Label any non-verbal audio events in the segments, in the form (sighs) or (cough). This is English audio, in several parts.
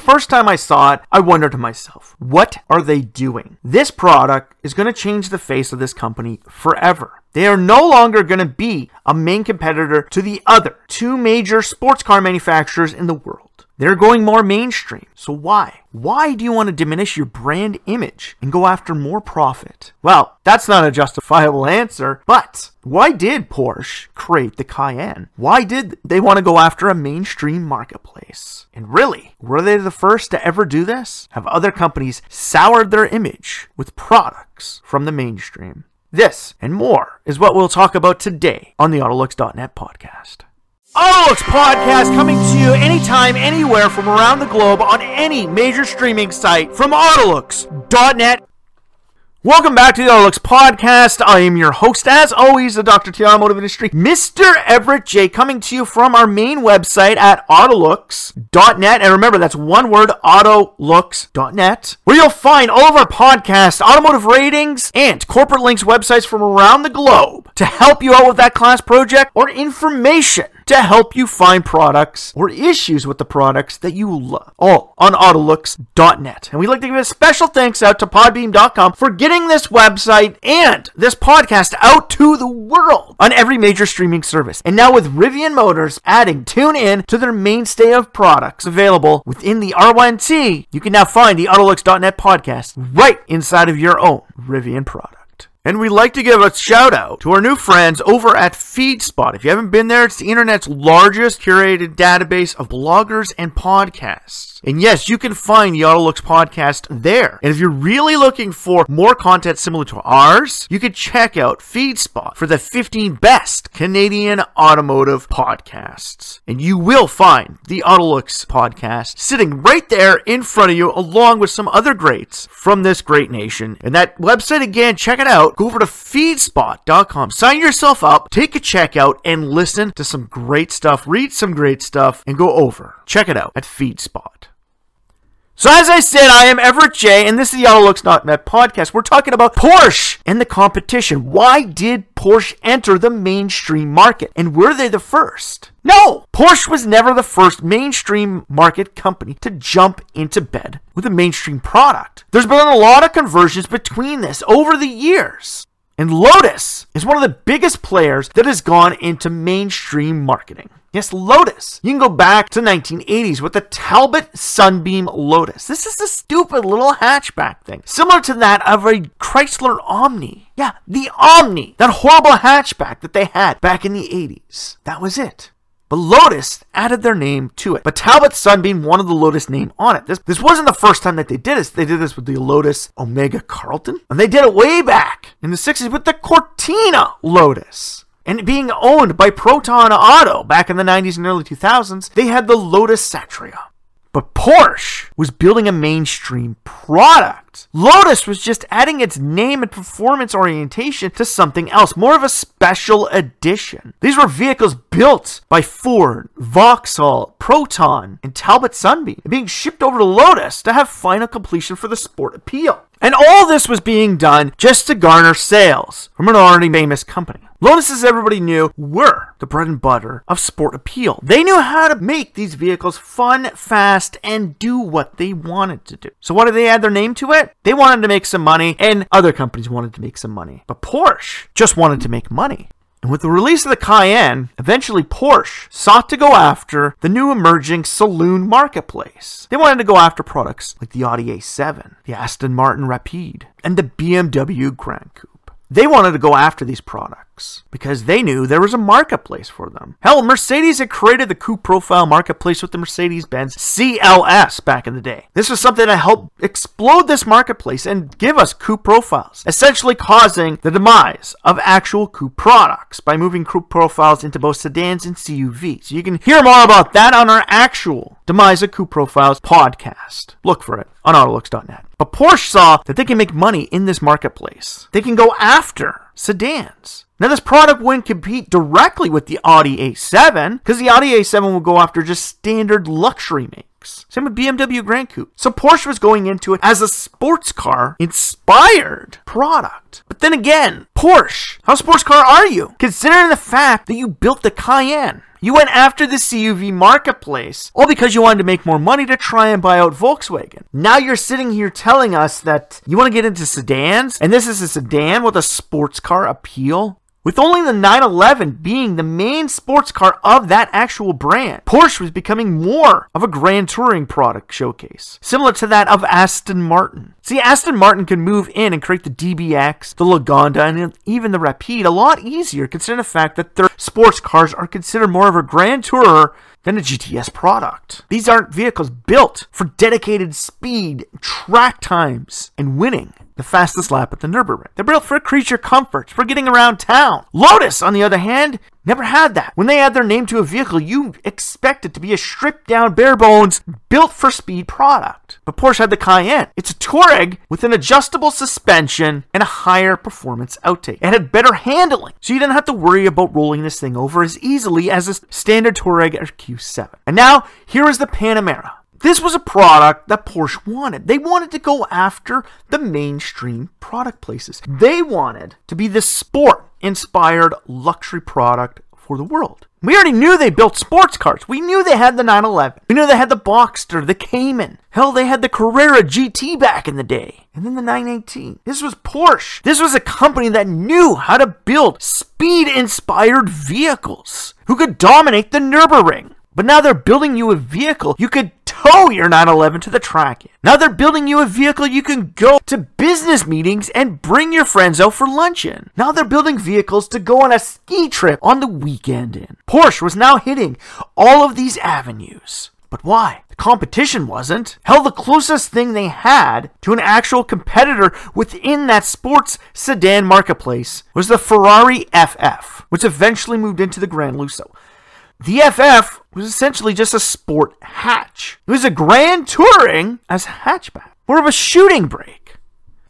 first time I saw it, I wondered to myself, what are they doing? This product is going to change the face of this company forever. They are no longer going to be a main competitor to the other two major sports car manufacturers in the world. They're going more mainstream. So why? Why do you want to diminish your brand image and go after more profit? Well, that's not a justifiable answer, but why did Porsche create the Cayenne? Why did they want to go after a mainstream marketplace? And really, were they the first to ever do this? Have other companies soured their image with products from the mainstream? This and more is what we'll talk about today on the Autolux.net podcast. Autolux podcast coming to you anytime, anywhere from around the globe on any major streaming site from Autolux.net. Welcome back to the Autolux podcast. I am your host, as always, the Dr. T Automotive Industry, Mr. Everett J, coming to you from our main website at Autolux.net. And remember, that's one word, Autolux.net, where you'll find all of our podcasts, automotive ratings, and corporate links websites from around the globe to help you out with that class project or information to help you find products or issues with the products that you love. All on Autolux.net. And we'd like to give a special thanks out to Podbean.com for getting this website and this podcast out to the world on every major streaming service. And now with Rivian Motors adding TuneIn to their mainstay of products available within the R1T, you can now find the Autolux.net podcast right inside of your own Rivian product. And we'd like to give a shout out to our new friends over at FeedSpot. If you haven't been there, it's the internet's largest curated database of bloggers and podcasts. And yes, you can find the Autolux podcast there. And if you're really looking for more content similar to ours, you can check out FeedSpot for the 15 best Canadian automotive podcasts. And you will find the Autolux podcast sitting right there in front of you, along with some other greats from this great nation. And that website, again, check it out. Go over to feedspot.com, sign yourself up, take a check out, and listen to some great stuff, read some great stuff, and go over. Check it out at FeedSpot. So as I said, I am Everett J, and this is the Autolux.net podcast. We're talking about Porsche and the competition. Why did Porsche enter the mainstream market? And were they the first? No! Porsche was never the first mainstream market company to jump into bed with a mainstream product. There's been a lot of conversions between this over the years. And Lotus is one of the biggest players that has gone into mainstream marketing. Yes, Lotus. You can go back to 1980s with the Talbot Sunbeam Lotus. This is a stupid little hatchback thing, similar to that of a Chrysler Omni. Yeah, the Omni, that horrible hatchback that they had back in the 80s. That was it. But Lotus added their name to it. But Talbot Sunbeam wanted the Lotus name on it. This, this wasn't the first time that they did this. They did this with the Lotus Omega Carlton. And they did it way back in the 60s with the Cortina Lotus and being owned by Proton Auto back in the 90s and early 2000s, they had the Lotus Satria. But Porsche was building a mainstream product. Lotus was just adding its name and performance orientation to something else, more of a special edition. These were vehicles built by Ford, Vauxhall, Proton, and Talbot Sunbeam, being shipped over to Lotus to have final completion for the sport appeal. And all this was being done just to garner sales from an already famous company. Lotus, as everybody knew, were the bread and butter of sport appeal. They knew how to make these vehicles fun, fast, and do what they wanted to do. So, why did they add their name to it? They wanted to make some money, and other companies wanted to make some money. But Porsche just wanted to make money. And with the release of the Cayenne, eventually Porsche sought to go after the new emerging saloon marketplace. They wanted to go after products like the Audi A7, the Aston Martin Rapide, and the BMW Grand Coupe. They wanted to go after these products because they knew there was a marketplace for them. Hell, Mercedes had created the coupe profile marketplace with the Mercedes Benz CLS back in the day. This was something that helped explode this marketplace and give us coupe profiles, essentially causing the demise of actual coupe products by moving coupe profiles into both sedans and CUVs. So you can hear more about that on our actual Coupe Profiles podcast. Look for it on Autolux.net. But Porsche saw that they can make money in this marketplace. They can go after sedans. Now, this product wouldn't compete directly with the Audi A7 because the Audi A7 will go after just standard luxury makes. Same with BMW Grand Coupe. So Porsche was going into it as a sports car inspired product. But then again, Porsche, how sports car are you? Considering the fact that you built the Cayenne. You went after the CUV marketplace, all because you wanted to make more money to try and buy out Volkswagen. Now you're sitting here telling us that you want to get into sedans, and this is a sedan with a sports car appeal? With only the 911 being the main sports car of that actual brand, Porsche was becoming more of a grand touring product showcase, similar to that of Aston Martin. See, Aston Martin can move in and create the DBX, the Lagonda, and even the Rapide a lot easier considering the fact that their sports cars are considered more of a grand tourer than a GTS product. These aren't vehicles built for dedicated speed, track times, and winning the fastest lap at the Nürburgring. They're built for creature comforts, for getting around town. Lotus, on the other hand, never had that. When they add their name to a vehicle, you expect it to be a stripped down, bare bones, built for speed product. But Porsche had the Cayenne. It's a Touareg with an adjustable suspension and a higher performance outtake. It had better handling, so you didn't have to worry about rolling this thing over as easily as a standard Touareg or Q7. And now, here is the Panamera. This was a product that Porsche wanted. They wanted to go after the mainstream product places. They wanted to be the sport inspired luxury product for the world. We already knew they built sports cars. We knew they had the 911. We knew they had the Boxster, the Cayman. Hell, they had the Carrera GT back in the day. And then the 918. This was Porsche. This was a company that knew how to build speed inspired vehicles who could dominate the Nürburgring. But now they're building you a vehicle you could tow your 911 to the track. Now they're building you a vehicle you can go to business meetings and bring your friends out for lunch in. Now they're building vehicles to go on a ski trip on the weekend in. Porsche was now hitting all of these avenues. But why? The competition wasn't. Hell, the closest thing they had to an actual competitor within that sports sedan marketplace was the Ferrari FF, which eventually moved into the Gran Lusso. The FF was essentially just a sport hatch. It was a grand touring as a hatchback, more of a shooting brake.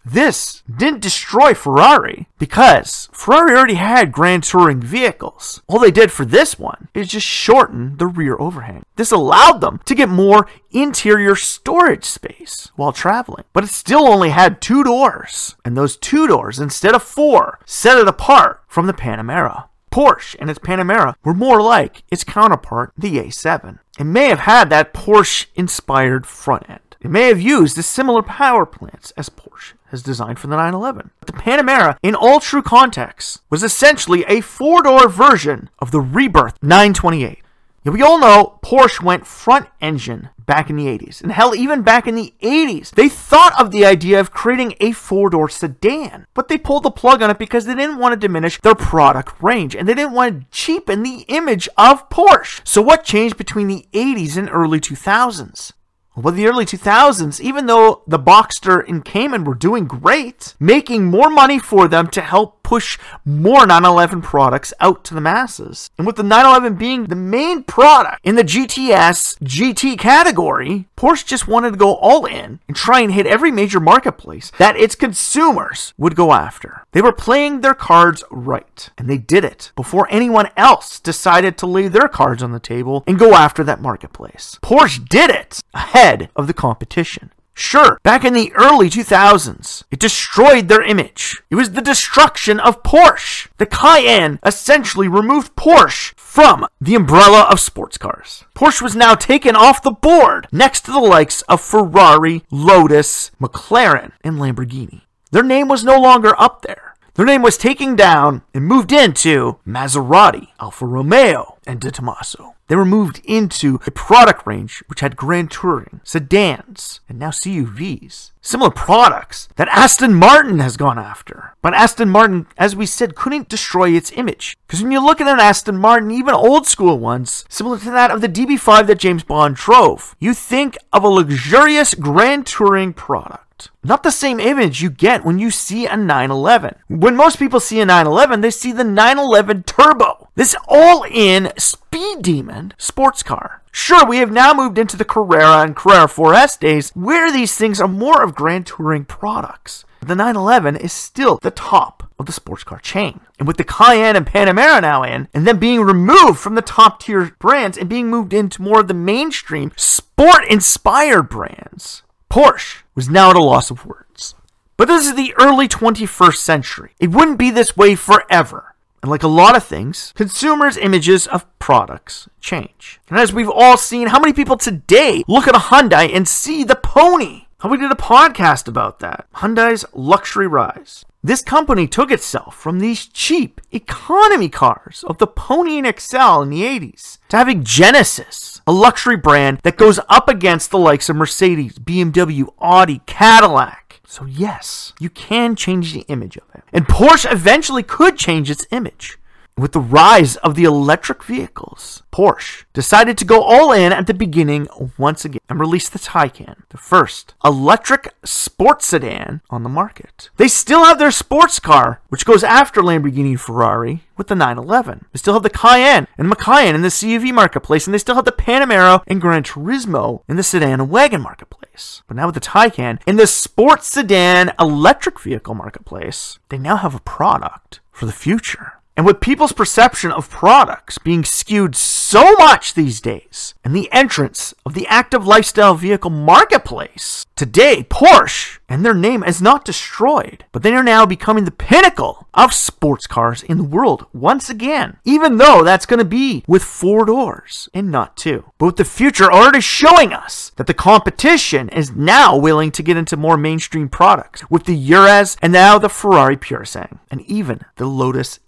This didn't destroy Ferrari because Ferrari already had grand touring vehicles. All they did for this one is just shorten the rear overhang. This allowed them to get more interior storage space while traveling, but it still only had two doors, and those two doors, instead of four, set it apart from the Panamera. Porsche and its Panamera were more like its counterpart, the A7. It may have had that Porsche inspired front end. It may have used the similar power plants as Porsche has designed for the 911. But the Panamera, in all true context, was essentially a four door version of the rebirth 928. Now, we all know Porsche went front engine back in the 80s. And hell, even back in the 80s, they thought of the idea of creating a four door sedan. But they pulled the plug on it because they didn't want to diminish their product range and they didn't want to cheapen the image of Porsche. So, what changed between the 80s and early 2000s? Well, the early 2000s, even though the Boxster and Cayman were doing great, making more money for them to help push more 911 products out to the masses. And with the 911 being the main product in the GTS GT category, Porsche just wanted to go all in and try and hit every major marketplace that its consumers would go after. They were playing their cards right, and they did it before anyone else decided to lay their cards on the table and go after that marketplace. Porsche did it ahead of the competition. Sure, back in the early 2000s, it destroyed their image. It was the destruction of Porsche. The Cayenne essentially removed Porsche from the umbrella of sports cars. Porsche was now taken off the board next to the likes of Ferrari, Lotus, McLaren, and Lamborghini. Their name was no longer up there. Their name was taken down and moved into Maserati, Alfa Romeo, and De Tomaso. They were moved into a product range which had Grand Touring, sedans, and now CUVs. Similar products that Aston Martin has gone after. But Aston Martin, as we said, couldn't destroy its image. Because when you look at an Aston Martin, even old school ones, similar to that of the DB5 that James Bond drove, you think of a luxurious Grand Touring product. Not the same image you get when you see a 911. When most people see a 911, they see the 911 Turbo, this all in speed demon sports car. Sure, we have now moved into the Carrera and Carrera 4S days where these things are more of Grand Touring products. The 911 is still the top of the sports car chain. And with the Cayenne and Panamera now in, and then being removed from the top tier brands and being moved into more of the mainstream sport inspired brands, Porsche was now at a loss of words. But this is the early 21st century. It wouldn't be this way forever. And like a lot of things, consumers' images of products change. And as we've all seen, how many people today look at a Hyundai and see the pony? We did a podcast about that. Hyundai's luxury rise. This company took itself from these cheap economy cars of the Pony and Excel in the 80s to having Genesis, a luxury brand that goes up against the likes of Mercedes, BMW, Audi, Cadillac. So, yes, you can change the image of it. And Porsche eventually could change its image. With the rise of the electric vehicles, Porsche decided to go all in at the beginning once again and release the Taycan, the first electric sports sedan on the market. They still have their sports car, which goes after Lamborghini Ferrari, with the 911. They still have the Cayenne and Macan in the CUV marketplace, and they still have the Panamera and Gran Turismo in the sedan and wagon marketplace. But now with the Taycan in the sports sedan electric vehicle marketplace, they now have a product for the future. And with people's perception of products being skewed so much these days, and the entrance of the active lifestyle vehicle marketplace, today Porsche and their name is not destroyed, but they are now becoming the pinnacle of sports cars in the world once again. Even though that's going to be with four doors and not two. But the future already showing us that the competition is now willing to get into more mainstream products with the Urus and now the Ferrari Purosangue and even the Lotus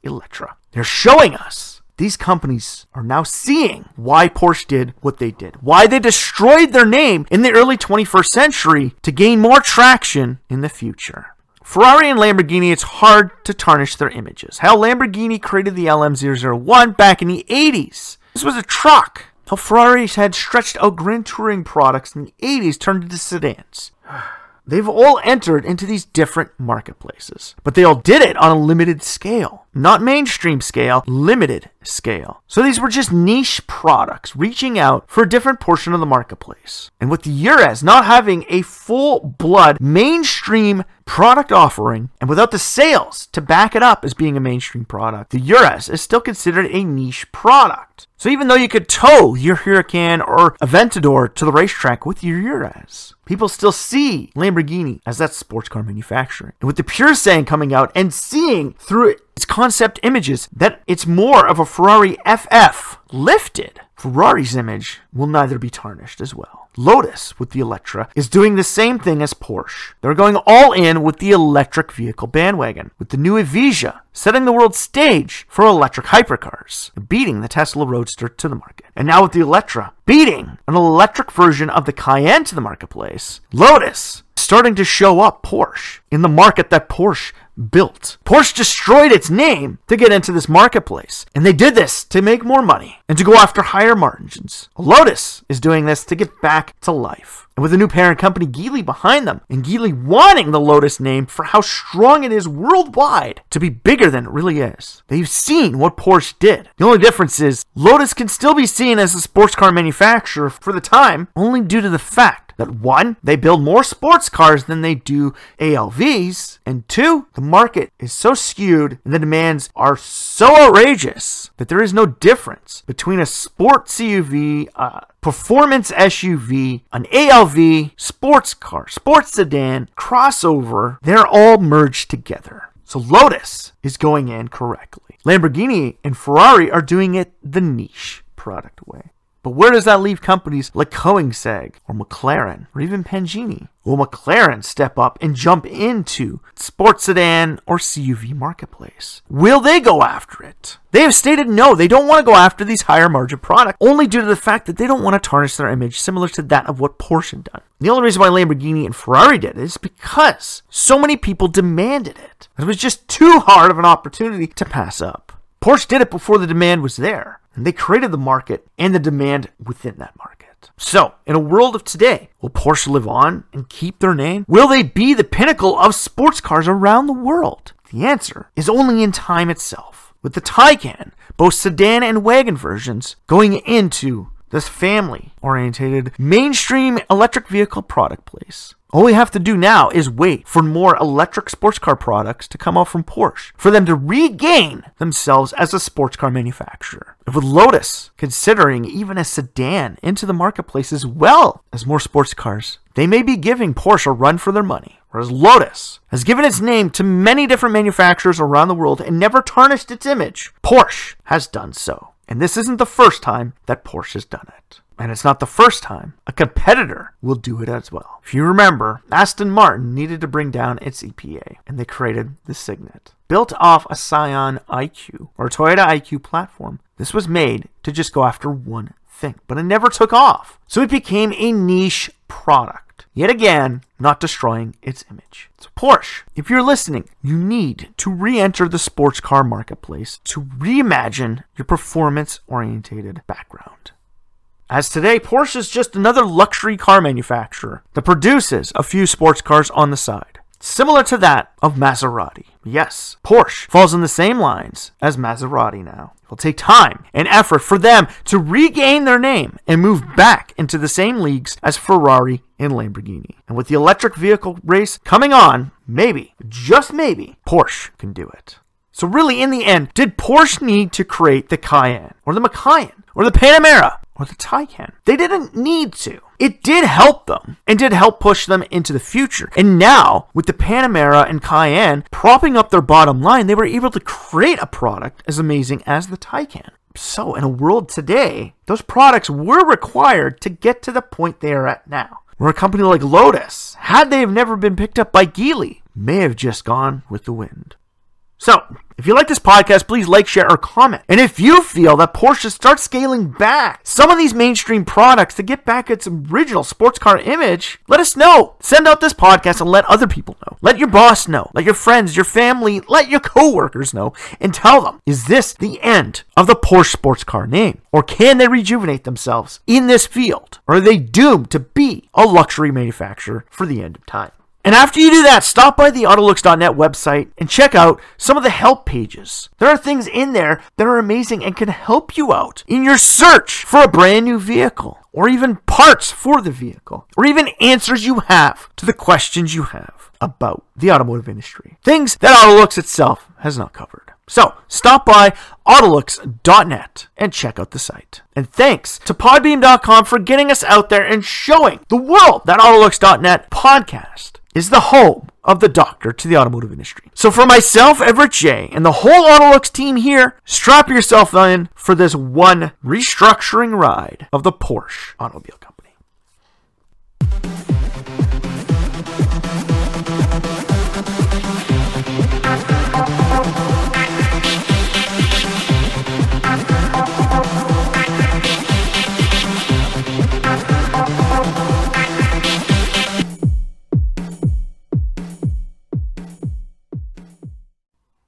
They're showing us these companies are now seeing why Porsche did what they did, why they destroyed their name in the early 21st century to gain more traction in the future. Ferrari and Lamborghini, it's hard to tarnish their images. How Lamborghini created the LM001 back in the 80s. This was a truck. How Ferrari had stretched out Grand Touring products in the 80s turned into sedans. (sighs) They've all entered into these different marketplaces, but they all did it on a limited scale. Not mainstream scale, limited scale. So these were just niche products reaching out for a different portion of the marketplace. And with the Urus not having a full blood mainstream product offering and without the sales to back it up as being a mainstream product, the Urus is still considered a niche product. So even though you could tow your Huracan or Aventador to the racetrack with your Urus, people still see Lamborghini as that sports car manufacturer. And with the Purosangue coming out and seeing through its concept images that it's more of a Ferrari FF lifted, Ferrari's image will neither be tarnished as well. Lotus with the Eletre is doing the same thing as Porsche. They're going all in with the electric vehicle bandwagon, with the new Evija setting the world stage for electric hypercars, beating the Tesla Roadster to the market. And now with the Eletre beating an electric version of the Cayenne to the marketplace, Lotus starting to show up Porsche in the market that Porsche built. Porsche destroyed its name to get into this marketplace, and they did this to make more money and to go after higher margins. Lotus is doing this to get back to life. And with a new parent company, Geely, behind them, and Geely wanting the Lotus name for how strong it is worldwide to be bigger than it really is. They've seen what Porsche did. The only difference is Lotus can still be seen as a sports car manufacturer for the time, only due to the fact that one, they build more sports cars than they do ALVs, and two, the market is so skewed and the demands are so outrageous that there is no difference between a sport CUV, a performance SUV, an ALV, sports car, sports sedan, crossover. They're all merged together. So Lotus is going in correctly. Lamborghini and Ferrari are doing it the niche product way. But where does that leave companies like Koenigsegg or McLaren or even Pagani? Will McLaren step up and jump into sports sedan or CUV marketplace? Will they go after it? They have stated no, they don't want to go after these higher margin products, only due to the fact that they don't want to tarnish their image similar to that of what Porsche done. The only reason why Lamborghini and Ferrari did it is because so many people demanded it. It was just too hard of an opportunity to pass up. Porsche did it before the demand was there, and they created the market and the demand within that market. So, in a world of today, will Porsche live on and keep their name? Will they be the pinnacle of sports cars around the world? The answer is only in time itself. With the Taycan, both sedan and wagon versions going into this family oriented mainstream electric vehicle product place. All we have to do now is wait for more electric sports car products to come out from Porsche, for them to regain themselves as a sports car manufacturer. With Lotus considering even a sedan into the marketplace as well as more sports cars, they may be giving Porsche a run for their money. Whereas Lotus has given its name to many different manufacturers around the world and never tarnished its image, Porsche has done so. And this isn't the first time that Porsche has done it. And it's not the first time a competitor will do it as well. If you remember, Aston Martin needed to bring down its EPA, and they created the Cygnet. Built off a Scion IQ, or Toyota IQ platform, this was made to just go after one thing, but it never took off. So it became a niche product. Yet again, not destroying its image. So, Porsche, if you're listening, you need to re enter the sports car marketplace to reimagine your performance orientated background. As today, Porsche is just another luxury car manufacturer that produces a few sports cars on the side, similar to that of Maserati. Yes, Porsche falls in the same lines as Maserati now. It will take time and effort for them to regain their name and move back into the same leagues as Ferrari and Lamborghini. And with the electric vehicle race coming on, maybe, just maybe, Porsche can do it. So, really, in the end, did Porsche need to create the Cayenne or the Macan or the Panamera or the Taycan. They didn't need to. It did help them and did help push them into the future. And now, with the Panamera and Cayenne propping up their bottom line, they were able to create a product as amazing as the Taycan. So, in a world today, those products were required to get to the point they are at now. Where a company like Lotus, had they have never been picked up by Geely, may have just gone with the wind. So, if you like this podcast, please like, share, or comment. And if you feel that Porsche should start scaling back some of these mainstream products to get back its original sports car image, let us know. Send out this podcast and let other people know. Let your boss know. Let your friends, your family, let your coworkers know and tell them, is this the end of the Porsche sports car name? Or can they rejuvenate themselves in this field? Or are they doomed to be a luxury manufacturer for the end of time? And after you do that, stop by the Autolux.net website and check out some of the help pages. There are things in there that are amazing and can help you out in your search for a brand new vehicle, or even parts for the vehicle, or even answers you have to the questions you have about the automotive industry. Things that Autolux itself has not covered. So stop by Autolux.net and check out the site. And thanks to Podbean.com for getting us out there and showing the world that Autolux.net podcast is the home of the doctor to the automotive industry. So for myself, Everett J, and the whole Autolux team here, strap yourself in for this one restructuring ride of the Porsche automobile company.